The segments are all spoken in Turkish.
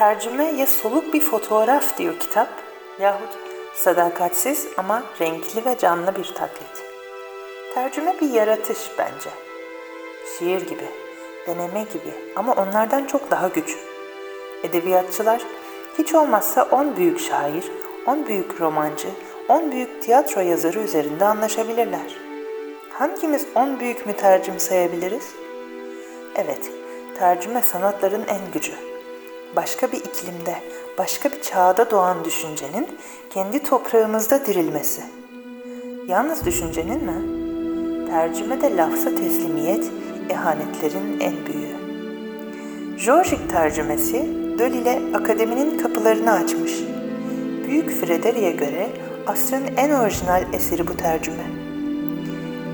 Tercüme ya soluk bir fotoğraf diyor kitap yahut sadakatsiz ama renkli ve canlı bir taklit. Tercüme bir yaratış bence. Şiir gibi, deneme gibi ama onlardan çok daha güç. Edebiyatçılar hiç olmazsa 10 büyük şair, 10 büyük romancı, 10 büyük tiyatro yazarı üzerinde anlaşabilirler. Hangimiz 10 büyük mütercim sayabiliriz? Evet, tercüme sanatların en gücü. Başka bir iklimde, başka bir çağda doğan düşüncenin kendi toprağımızda dirilmesi. Yalnız düşüncenin mi? Tercüme de lafza teslimiyet, ihanetlerin en büyüğü. Georgik tercümesi Döl ile akademinin kapılarını açmış. Büyük Frederick'e göre asrın en orijinal eseri bu tercüme.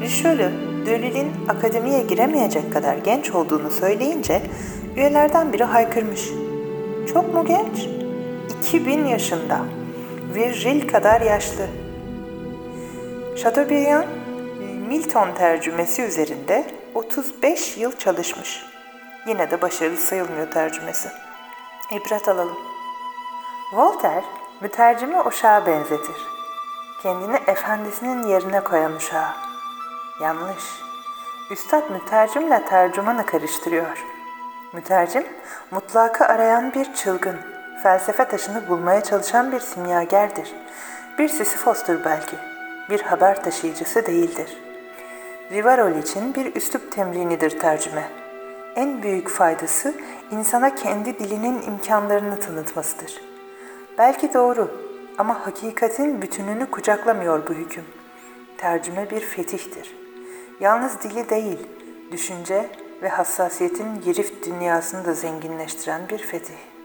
Richelieu, Dölil'in akademiye giremeyecek kadar genç olduğunu söyleyince üyelerden biri haykırmış. Çok mu genç? 2000 yaşında. Virgil kadar yaşlı. Chateaubriand, Milton tercümesi üzerinde 35 yıl çalışmış. Yine de başarılı sayılmıyor tercümesi. İbret alalım. Voltaire, mütercimi uşağa benzetir. Kendini efendisinin yerine koyan uşağı. Yanlış. Üstad mütercimle tercümanı karıştırıyor. Mütercim, mutlakı arayan bir çılgın, felsefe taşını bulmaya çalışan bir simyagerdir. Bir Sisyphos'tur belki, bir haber taşıyıcısı değildir. Rivarol için bir üslup temrinidir tercüme. En büyük faydası insana kendi dilinin imkanlarını tanıtmasıdır. Belki doğru ama hakikatin bütününü kucaklamıyor bu hüküm. Tercüme bir fetihtir. Yalnız dili değil, düşünce ve hassasiyetin girift dünyasını da zenginleştiren bir fetih.